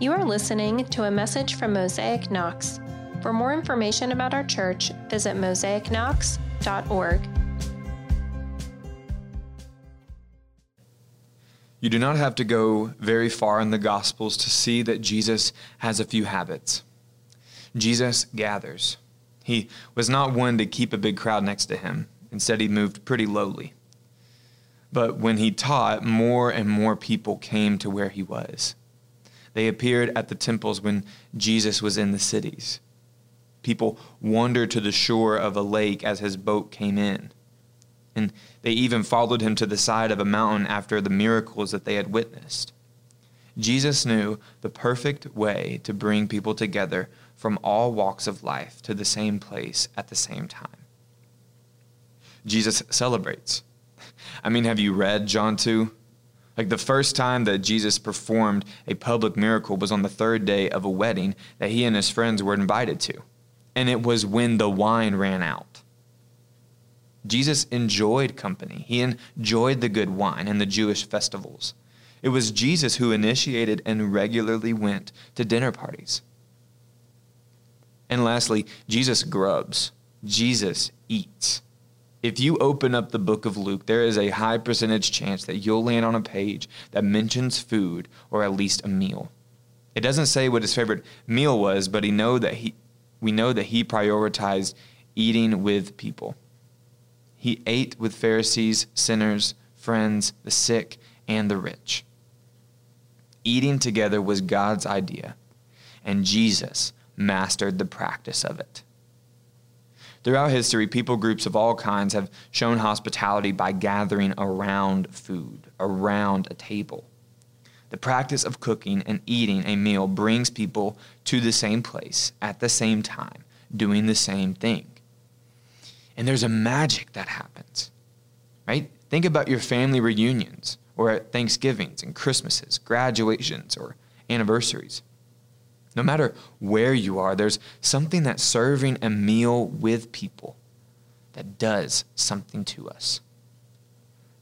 You are listening to a message from Mosaic Knox. For more information about our church, visit mosaicknox.org. You do not have to go very far in the Gospels to see that Jesus has a few habits. Jesus gathers. He was not one to keep a big crowd next to him. Instead, he moved pretty lowly. But when he taught, more and more people came to where he was. They appeared at the temples when Jesus was in the cities. People wandered to the shore of a lake as his boat came in. And they even followed him to the side of a mountain after the miracles that they had witnessed. Jesus knew the perfect way to bring people together from all walks of life to the same place at the same time. Jesus celebrates. I mean, have you read John 2? Like the first time that Jesus performed a public miracle was on the third day of a wedding that he and his friends were invited to. And it was when the wine ran out. Jesus enjoyed company. He enjoyed the good wine and the Jewish festivals. It was Jesus who initiated and regularly went to dinner parties. And lastly, Jesus grubs. Jesus eats. If you open up the book of Luke, there is a high percentage chance that you'll land on a page that mentions food or at least a meal. It doesn't say what his favorite meal was, but he know that he, we know that he prioritized eating with people. He ate with Pharisees, sinners, friends, the sick, and the rich. Eating together was God's idea, and Jesus mastered the practice of it. Throughout history, people groups of all kinds have shown hospitality by gathering around food, around a table. The practice of cooking and eating a meal brings people to the same place at the same time, doing the same thing. And there's a magic that happens, right? Think about your family reunions or at Thanksgivings and Christmases, graduations, or anniversaries. No matter where you are, there's something that serving a meal with people that does something to us.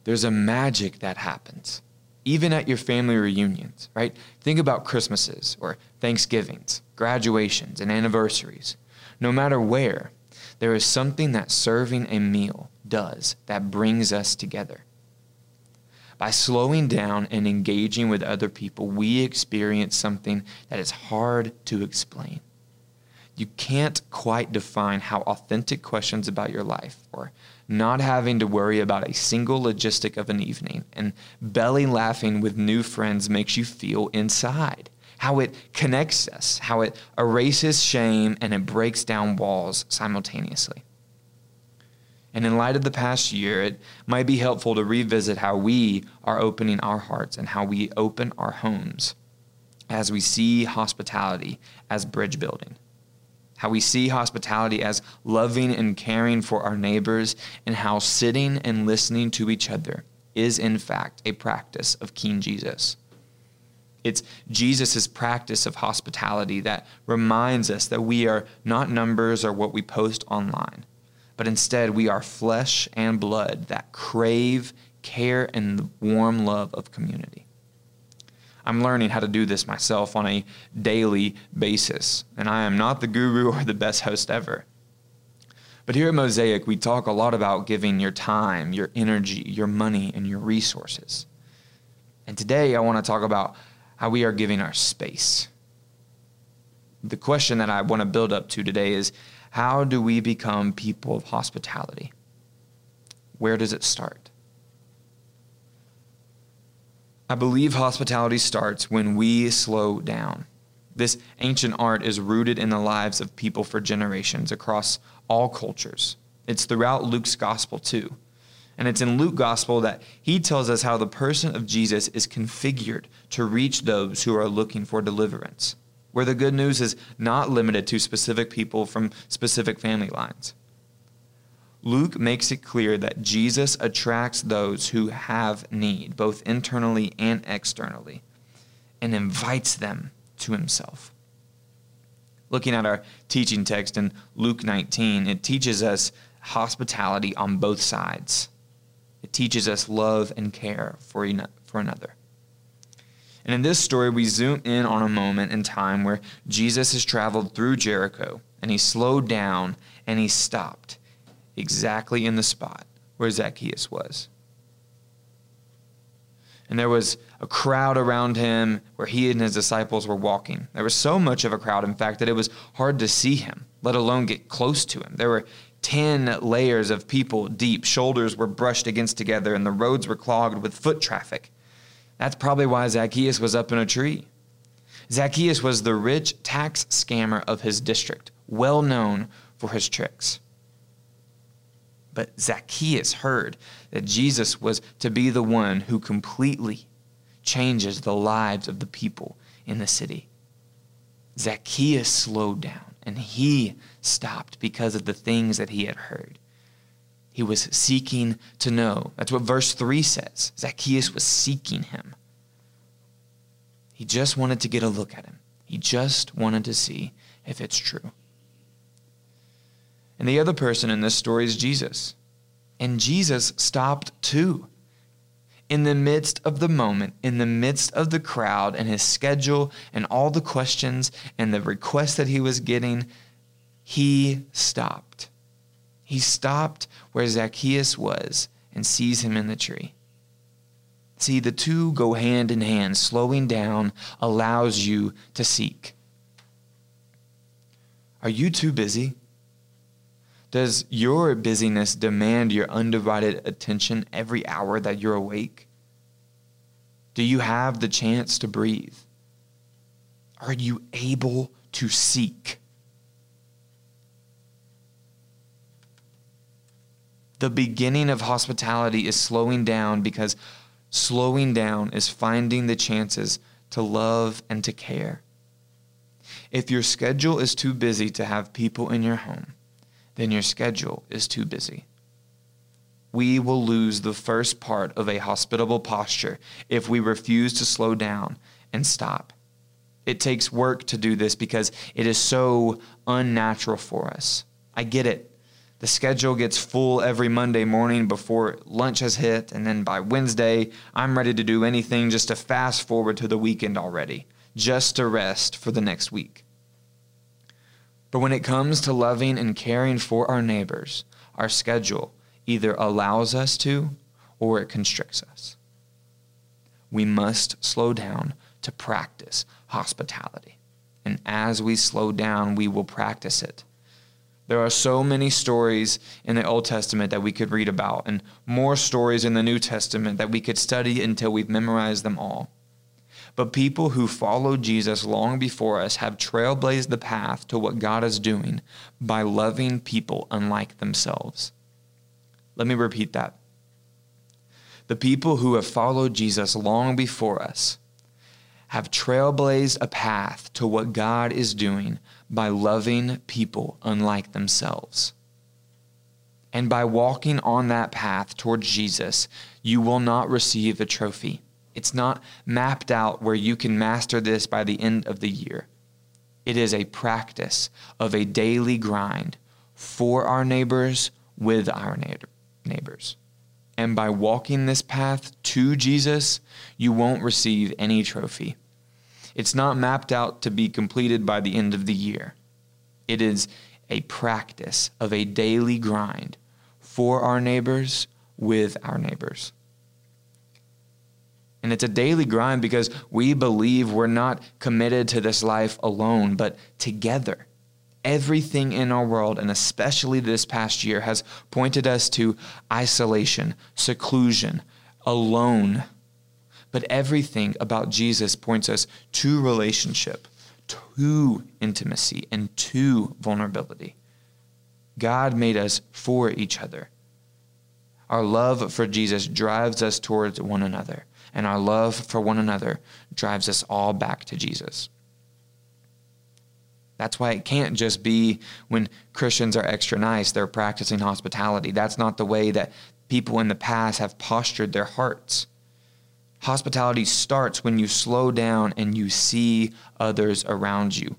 There's a magic that happens, even at your family reunions, right? Think about Christmases or Thanksgivings, graduations, and anniversaries. No matter where, there is something that serving a meal does that brings us together. By slowing down and engaging with other people, we experience something that is hard to explain. You can't quite define how authentic questions about your life, or not having to worry about a single logistic of an evening, and belly laughing with new friends makes you feel inside. How it connects us, how it erases shame, and it breaks down walls simultaneously. And in light of the past year, it might be helpful to revisit how we are opening our hearts and how we open our homes as we see hospitality as bridge building. How we see hospitality as loving and caring for our neighbors, and how sitting and listening to each other is, in fact, a practice of King Jesus. It's Jesus' practice of hospitality that reminds us that we are not numbers or what we post online but instead we are flesh and blood that crave care and the warm love of community. I'm learning how to do this myself on a daily basis, and I am not the guru or the best host ever. But here at Mosaic, we talk a lot about giving your time, your energy, your money, and your resources. And today I want to talk about how we are giving our space. The question that I want to build up to today is how do we become people of hospitality? Where does it start? I believe hospitality starts when we slow down. This ancient art is rooted in the lives of people for generations across all cultures. It's throughout Luke's gospel too. And it's in Luke's gospel that he tells us how the person of Jesus is configured to reach those who are looking for deliverance where the good news is not limited to specific people from specific family lines. Luke makes it clear that Jesus attracts those who have need, both internally and externally, and invites them to himself. Looking at our teaching text in Luke 19, it teaches us hospitality on both sides. It teaches us love and care for, for another. And in this story, we zoom in on a moment in time where Jesus has traveled through Jericho and he slowed down and he stopped exactly in the spot where Zacchaeus was. And there was a crowd around him where he and his disciples were walking. There was so much of a crowd, in fact, that it was hard to see him, let alone get close to him. There were 10 layers of people deep, shoulders were brushed against together, and the roads were clogged with foot traffic. That's probably why Zacchaeus was up in a tree. Zacchaeus was the rich tax scammer of his district, well known for his tricks. But Zacchaeus heard that Jesus was to be the one who completely changes the lives of the people in the city. Zacchaeus slowed down and he stopped because of the things that he had heard. He was seeking to know. That's what verse 3 says. Zacchaeus was seeking him. He just wanted to get a look at him, he just wanted to see if it's true. And the other person in this story is Jesus. And Jesus stopped too. In the midst of the moment, in the midst of the crowd and his schedule and all the questions and the requests that he was getting, he stopped. He stopped where Zacchaeus was and sees him in the tree. See, the two go hand in hand. Slowing down allows you to seek. Are you too busy? Does your busyness demand your undivided attention every hour that you're awake? Do you have the chance to breathe? Are you able to seek? The beginning of hospitality is slowing down because slowing down is finding the chances to love and to care. If your schedule is too busy to have people in your home, then your schedule is too busy. We will lose the first part of a hospitable posture if we refuse to slow down and stop. It takes work to do this because it is so unnatural for us. I get it. The schedule gets full every Monday morning before lunch has hit, and then by Wednesday, I'm ready to do anything just to fast forward to the weekend already, just to rest for the next week. But when it comes to loving and caring for our neighbors, our schedule either allows us to or it constricts us. We must slow down to practice hospitality. And as we slow down, we will practice it. There are so many stories in the Old Testament that we could read about, and more stories in the New Testament that we could study until we've memorized them all. But people who followed Jesus long before us have trailblazed the path to what God is doing by loving people unlike themselves. Let me repeat that. The people who have followed Jesus long before us have trailblazed a path to what God is doing by loving people unlike themselves. And by walking on that path towards Jesus, you will not receive a trophy. It's not mapped out where you can master this by the end of the year. It is a practice of a daily grind for our neighbors, with our neighbors. And by walking this path to Jesus, you won't receive any trophy. It's not mapped out to be completed by the end of the year. It is a practice of a daily grind for our neighbors, with our neighbors. And it's a daily grind because we believe we're not committed to this life alone, but together. Everything in our world, and especially this past year, has pointed us to isolation, seclusion, alone. But everything about Jesus points us to relationship, to intimacy, and to vulnerability. God made us for each other. Our love for Jesus drives us towards one another and our love for one another drives us all back to Jesus. That's why it can't just be when Christians are extra nice, they're practicing hospitality. That's not the way that people in the past have postured their hearts. Hospitality starts when you slow down and you see others around you.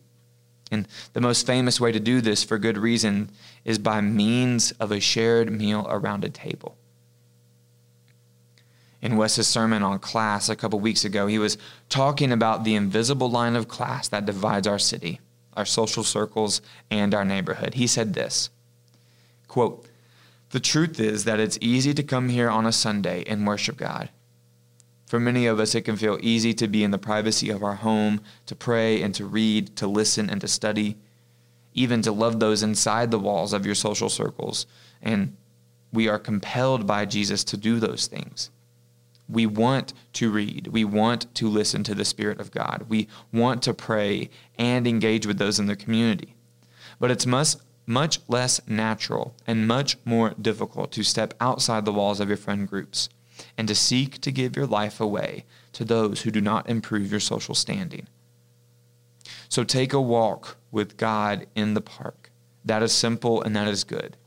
And the most famous way to do this, for good reason, is by means of a shared meal around a table. In Wes's sermon on class a couple weeks ago, he was talking about the invisible line of class that divides our city, our social circles, and our neighborhood. He said this quote, The truth is that it's easy to come here on a Sunday and worship God. For many of us, it can feel easy to be in the privacy of our home, to pray and to read, to listen and to study, even to love those inside the walls of your social circles. And we are compelled by Jesus to do those things. We want to read. We want to listen to the Spirit of God. We want to pray and engage with those in the community. But it's much, much less natural and much more difficult to step outside the walls of your friend groups and to seek to give your life away to those who do not improve your social standing. So take a walk with God in the park. That is simple and that is good.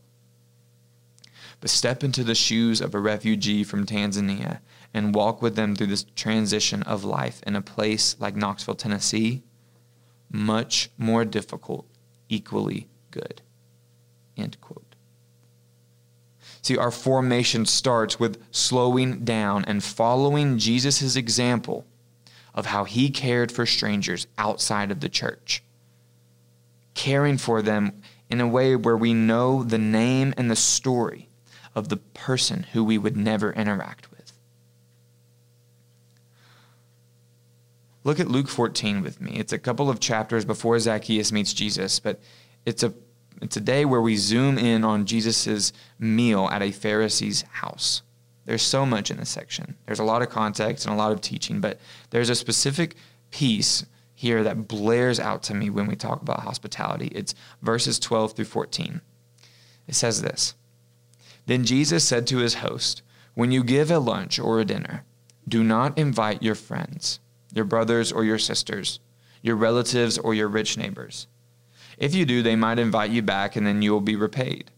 But step into the shoes of a refugee from Tanzania and walk with them through this transition of life in a place like Knoxville, Tennessee, much more difficult, equally good. End quote. See, our formation starts with slowing down and following Jesus' example of how he cared for strangers outside of the church, caring for them in a way where we know the name and the story of the person who we would never interact with. Look at Luke 14 with me. It's a couple of chapters before Zacchaeus meets Jesus, but it's a it's a day where we zoom in on Jesus' meal at a Pharisee's house. There's so much in this section. There's a lot of context and a lot of teaching, but there's a specific piece here that blares out to me when we talk about hospitality. It's verses 12 through 14. It says this Then Jesus said to his host, When you give a lunch or a dinner, do not invite your friends your brothers or your sisters, your relatives or your rich neighbors. If you do, they might invite you back and then you will be repaid.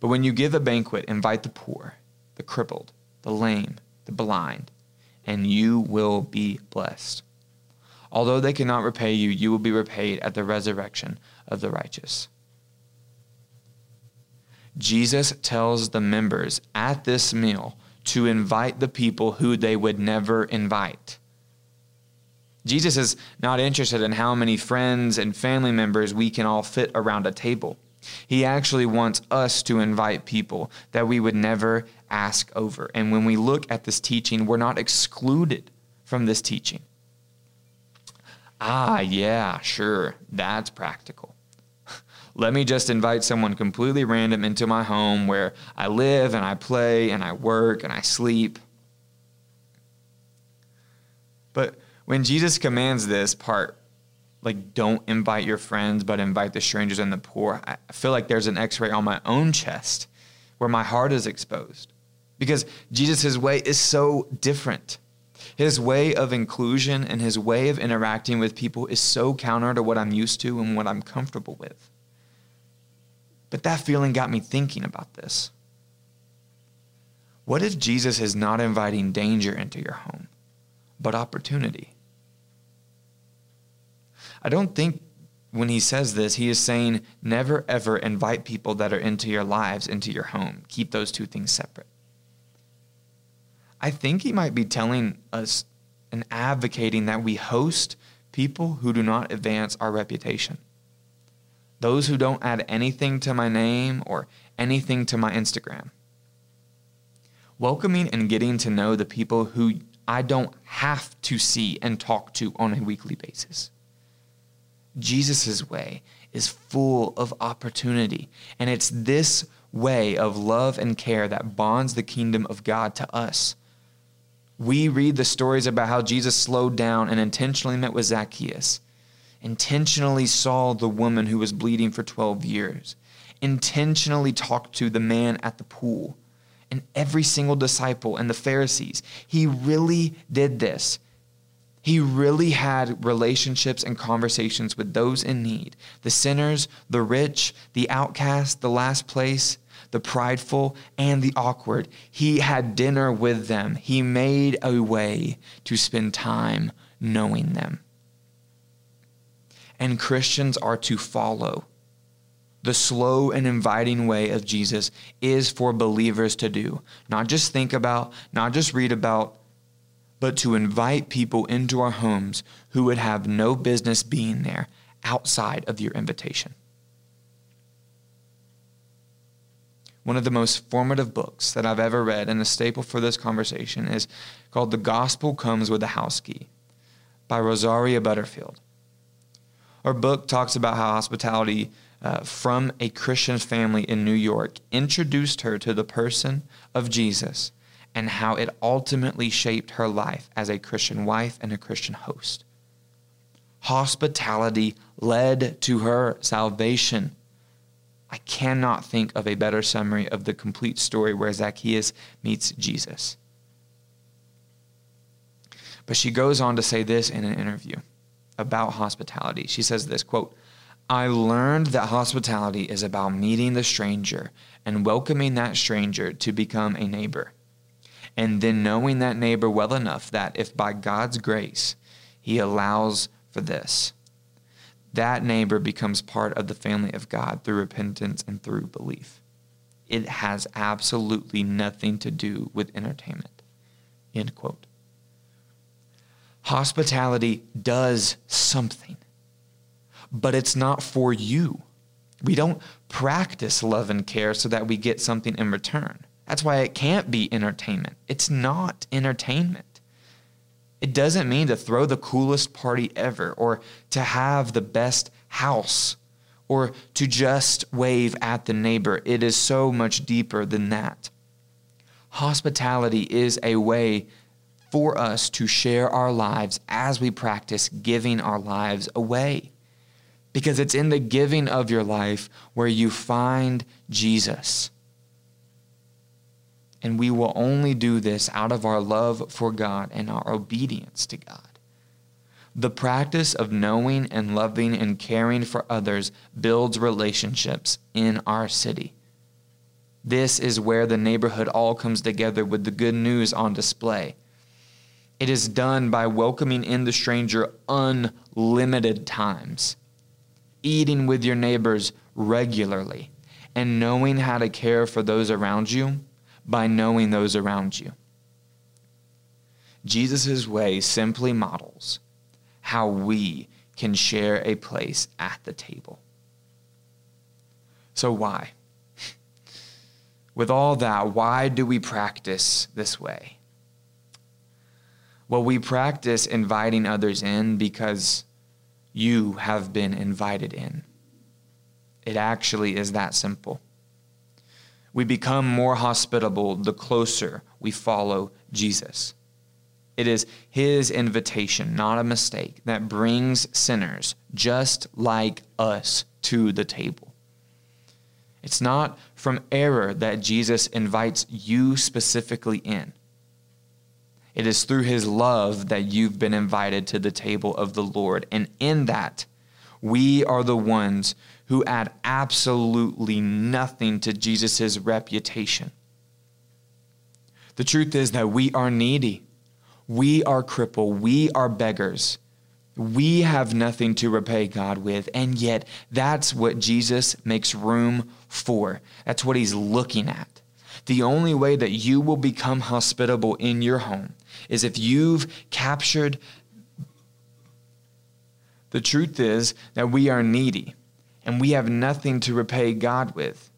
But when you give a banquet, invite the poor, the crippled, the lame, the blind, and you will be blessed. Although they cannot repay you, you will be repaid at the resurrection of the righteous. Jesus tells the members at this meal to invite the people who they would never invite. Jesus is not interested in how many friends and family members we can all fit around a table. He actually wants us to invite people that we would never ask over. And when we look at this teaching, we're not excluded from this teaching. Ah, yeah, sure, that's practical. Let me just invite someone completely random into my home where I live and I play and I work and I sleep. But when Jesus commands this part, like don't invite your friends, but invite the strangers and the poor, I feel like there's an x ray on my own chest where my heart is exposed. Because Jesus' way is so different. His way of inclusion and his way of interacting with people is so counter to what I'm used to and what I'm comfortable with. But that feeling got me thinking about this. What if Jesus is not inviting danger into your home, but opportunity? I don't think when he says this, he is saying never ever invite people that are into your lives into your home. Keep those two things separate. I think he might be telling us and advocating that we host people who do not advance our reputation those who don't add anything to my name or anything to my Instagram. Welcoming and getting to know the people who I don't have to see and talk to on a weekly basis. Jesus' way is full of opportunity, and it's this way of love and care that bonds the kingdom of God to us. We read the stories about how Jesus slowed down and intentionally met with Zacchaeus intentionally saw the woman who was bleeding for 12 years, intentionally talked to the man at the pool, and every single disciple and the Pharisees. He really did this. He really had relationships and conversations with those in need the sinners, the rich, the outcast, the last place, the prideful, and the awkward. He had dinner with them. He made a way to spend time knowing them and Christians are to follow. the slow and inviting way of Jesus is for believers to do. Not just think about, not just read about, but to invite people into our homes who would have no business being there outside of your invitation. One of the most formative books that I've ever read and a staple for this conversation is called The Gospel Comes with a House Key by Rosaria Butterfield. Her book talks about how hospitality uh, from a Christian family in New York introduced her to the person of Jesus and how it ultimately shaped her life as a Christian wife and a Christian host. Hospitality led to her salvation. I cannot think of a better summary of the complete story where Zacchaeus meets Jesus. But she goes on to say this in an interview about hospitality. She says this quote, I learned that hospitality is about meeting the stranger and welcoming that stranger to become a neighbor. And then knowing that neighbor well enough that if by God's grace he allows for this, that neighbor becomes part of the family of God through repentance and through belief. It has absolutely nothing to do with entertainment. End quote. Hospitality does something but it's not for you. We don't practice love and care so that we get something in return. That's why it can't be entertainment. It's not entertainment. It doesn't mean to throw the coolest party ever or to have the best house or to just wave at the neighbor. It is so much deeper than that. Hospitality is a way for us to share our lives as we practice giving our lives away because it's in the giving of your life where you find Jesus. And we will only do this out of our love for God and our obedience to God. The practice of knowing and loving and caring for others builds relationships in our city. This is where the neighborhood all comes together with the good news on display. It is done by welcoming in the stranger unlimited times eating with your neighbors regularly, and knowing how to care for those around you by knowing those around you. Jesus' way simply models how we can share a place at the table. So, why? With all that, why do we practice this way? Well, we practice inviting others in because you have been invited in. It actually is that simple. We become more hospitable the closer we follow Jesus. It is his invitation, not a mistake, that brings sinners just like us to the table. It's not from error that Jesus invites you specifically in. It is through his love that you've been invited to the table of the Lord. And in that, we are the ones who add absolutely nothing to Jesus' reputation. The truth is that we are needy. We are crippled. We are beggars. We have nothing to repay God with. And yet, that's what Jesus makes room for. That's what he's looking at. The only way that you will become hospitable in your home is if you've captured the truth is that we are needy and we have nothing to repay God with.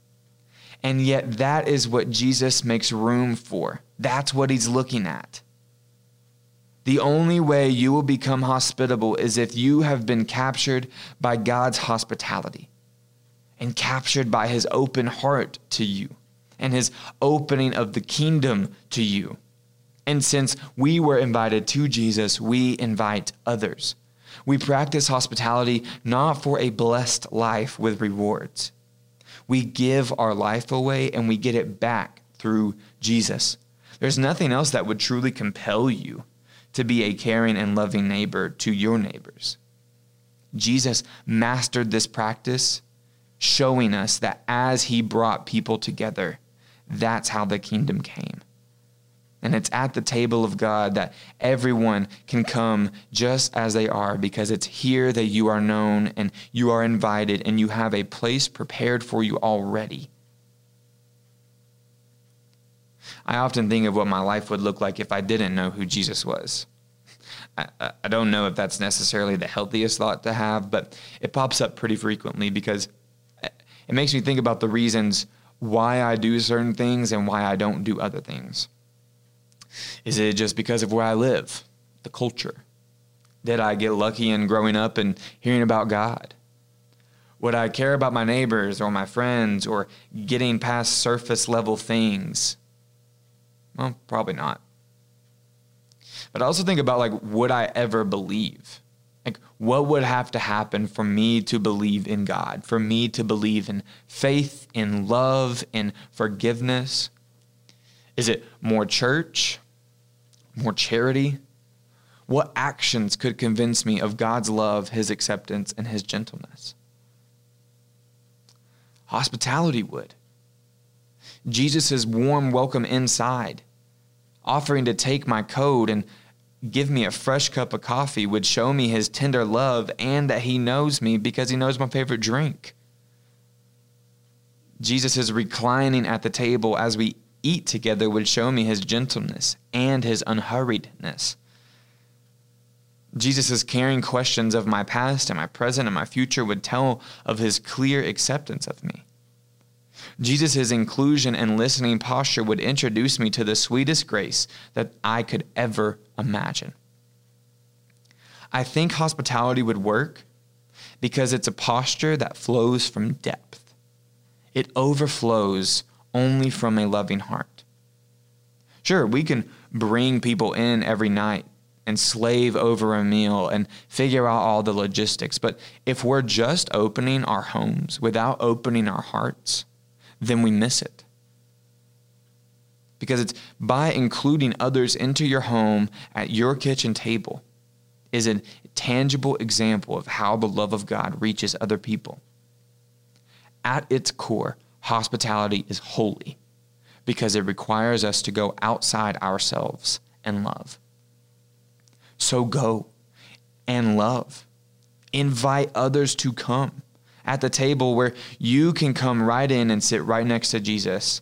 And yet, that is what Jesus makes room for. That's what he's looking at. The only way you will become hospitable is if you have been captured by God's hospitality and captured by his open heart to you and his opening of the kingdom to you. And since we were invited to Jesus, we invite others. We practice hospitality not for a blessed life with rewards. We give our life away and we get it back through Jesus. There's nothing else that would truly compel you to be a caring and loving neighbor to your neighbors. Jesus mastered this practice, showing us that as he brought people together, that's how the kingdom came. And it's at the table of God that everyone can come just as they are because it's here that you are known and you are invited and you have a place prepared for you already. I often think of what my life would look like if I didn't know who Jesus was. I, I don't know if that's necessarily the healthiest thought to have, but it pops up pretty frequently because it makes me think about the reasons why I do certain things and why I don't do other things. Is it just because of where I live, the culture? Did I get lucky in growing up and hearing about God? Would I care about my neighbors or my friends or getting past surface level things? Well, probably not. But I also think about like, would I ever believe? Like, what would have to happen for me to believe in God, for me to believe in faith, in love, in forgiveness? Is it more church? More charity? What actions could convince me of God's love, His acceptance, and His gentleness? Hospitality would. Jesus' warm welcome inside, offering to take my coat and give me a fresh cup of coffee would show me his tender love and that he knows me because he knows my favorite drink. Jesus is reclining at the table as we eat together would show me his gentleness and his unhurriedness. Jesus' caring questions of my past and my present and my future would tell of his clear acceptance of me. Jesus' inclusion and listening posture would introduce me to the sweetest grace that I could ever imagine. I think hospitality would work because it's a posture that flows from depth. It overflows only from a loving heart. Sure, we can bring people in every night and slave over a meal and figure out all the logistics, but if we're just opening our homes without opening our hearts, then we miss it. Because it's by including others into your home at your kitchen table is a tangible example of how the love of God reaches other people. At its core, hospitality is holy because it requires us to go outside ourselves and love. So go and love. Invite others to come at the table where you can come right in and sit right next to Jesus,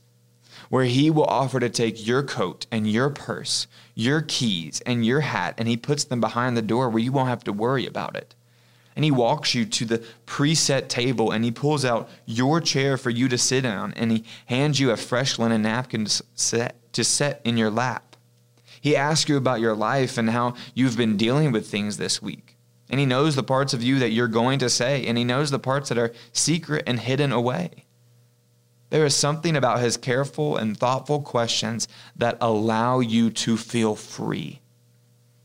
where he will offer to take your coat and your purse, your keys and your hat, and he puts them behind the door where you won't have to worry about it. And he walks you to the preset table and he pulls out your chair for you to sit down and he hands you a fresh linen napkin to set, to set in your lap. He asks you about your life and how you've been dealing with things this week. And He knows the parts of you that you're going to say, and He knows the parts that are secret and hidden away. There is something about His careful and thoughtful questions that allow you to feel free.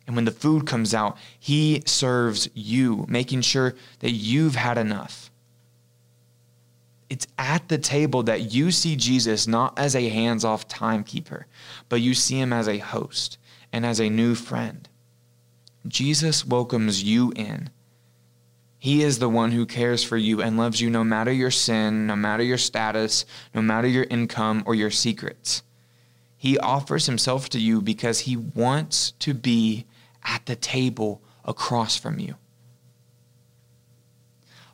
And when the food comes out, He serves you, making sure that you've had enough. It's at the table that you see Jesus not as a hands off timekeeper, but you see him as a host and as a new friend. Jesus welcomes you in. He is the one who cares for you and loves you no matter your sin, no matter your status, no matter your income or your secrets. He offers himself to you because he wants to be at the table across from you.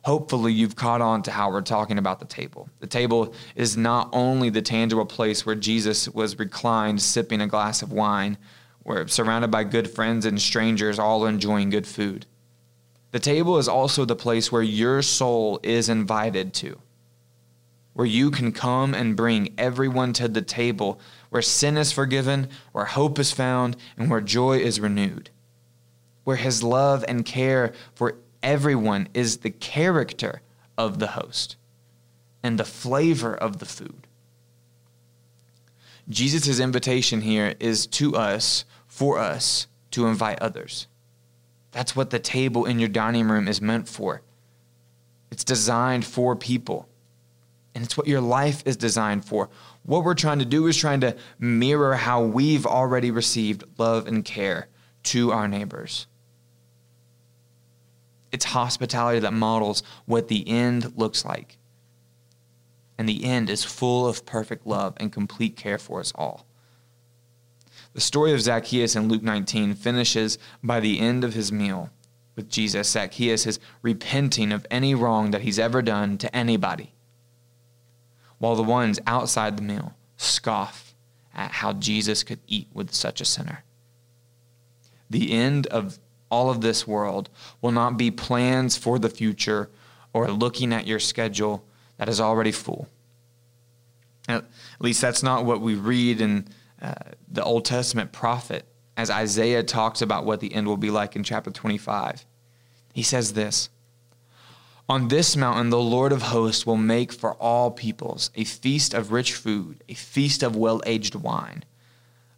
Hopefully, you've caught on to how we're talking about the table. The table is not only the tangible place where Jesus was reclined sipping a glass of wine, we're surrounded by good friends and strangers, all enjoying good food. The table is also the place where your soul is invited to, where you can come and bring everyone to the table, where sin is forgiven, where hope is found, and where joy is renewed, where his love and care for everyone is the character of the host and the flavor of the food. Jesus' invitation here is to us, for us, to invite others. That's what the table in your dining room is meant for. It's designed for people. And it's what your life is designed for. What we're trying to do is trying to mirror how we've already received love and care to our neighbors. It's hospitality that models what the end looks like and the end is full of perfect love and complete care for us all. The story of Zacchaeus in Luke 19 finishes by the end of his meal with Jesus. Zacchaeus is repenting of any wrong that he's ever done to anybody, while the ones outside the meal scoff at how Jesus could eat with such a sinner. The end of all of this world will not be plans for the future or looking at your schedule that is already full. At least that's not what we read in uh, the Old Testament prophet as Isaiah talks about what the end will be like in chapter 25. He says this On this mountain, the Lord of hosts will make for all peoples a feast of rich food, a feast of well aged wine,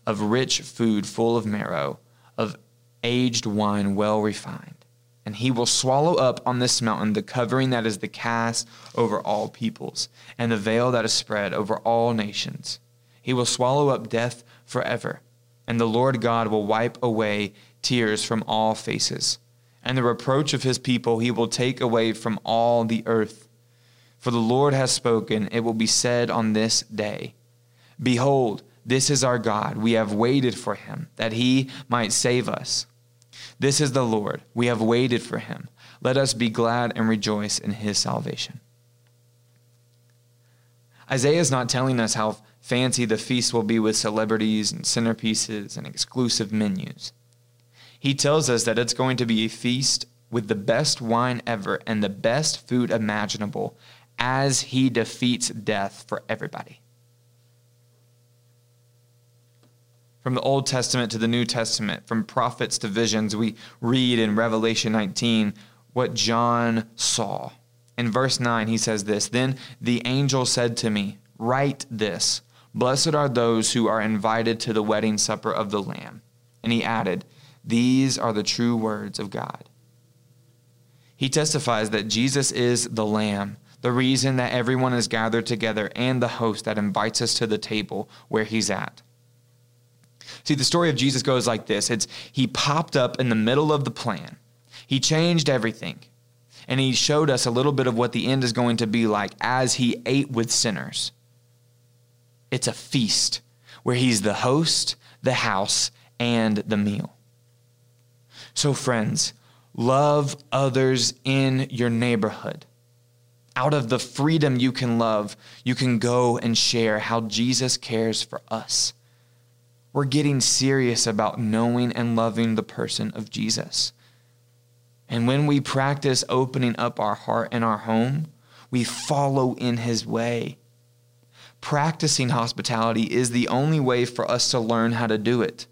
of rich food full of marrow, of aged wine well refined. And he will swallow up on this mountain the covering that is the cast over all peoples, and the veil that is spread over all nations. He will swallow up death forever, and the Lord God will wipe away tears from all faces. And the reproach of his people he will take away from all the earth. For the Lord has spoken, it will be said on this day Behold, this is our God. We have waited for him, that he might save us. This is the Lord. We have waited for him. Let us be glad and rejoice in his salvation. Isaiah is not telling us how fancy the feast will be with celebrities and centerpieces and exclusive menus. He tells us that it's going to be a feast with the best wine ever and the best food imaginable as he defeats death for everybody. From the Old Testament to the New Testament, from prophets to visions, we read in Revelation 19 what John saw. In verse 9, he says this Then the angel said to me, Write this Blessed are those who are invited to the wedding supper of the Lamb. And he added, These are the true words of God. He testifies that Jesus is the Lamb, the reason that everyone is gathered together, and the host that invites us to the table where he's at. See, the story of Jesus goes like this it's he popped up in the middle of the plan. He changed everything. And he showed us a little bit of what the end is going to be like as he ate with sinners. It's a feast where he's the host, the house, and the meal. So, friends, love others in your neighborhood. Out of the freedom you can love, you can go and share how Jesus cares for us we're getting serious about knowing and loving the person of Jesus. And when we practice opening up our heart and our home, we follow in his way. Practicing hospitality is the only way for us to learn how to do it.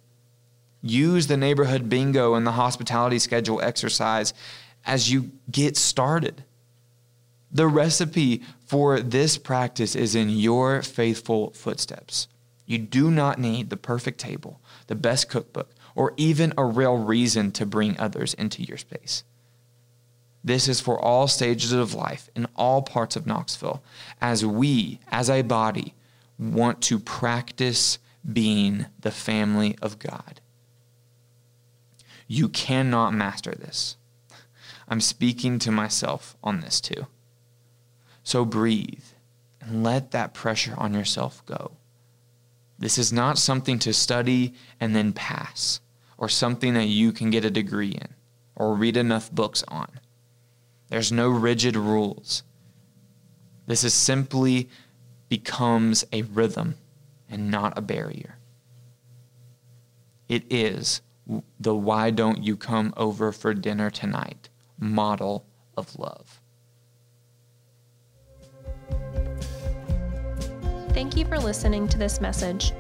Use the neighborhood bingo and the hospitality schedule exercise as you get started. The recipe for this practice is in your faithful footsteps. You do not need the perfect table, the best cookbook, or even a real reason to bring others into your space. This is for all stages of life in all parts of Knoxville, as we, as a body, want to practice being the family of God. You cannot master this. I'm speaking to myself on this too. So breathe and let that pressure on yourself go. This is not something to study and then pass, or something that you can get a degree in, or read enough books on. There's no rigid rules. This is simply becomes a rhythm and not a barrier. It is the why don't you come over for dinner tonight model of love. Thank you for listening to this message.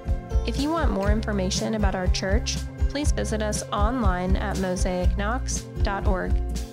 If you want more information about our church, please visit us online at mosaicknox.org.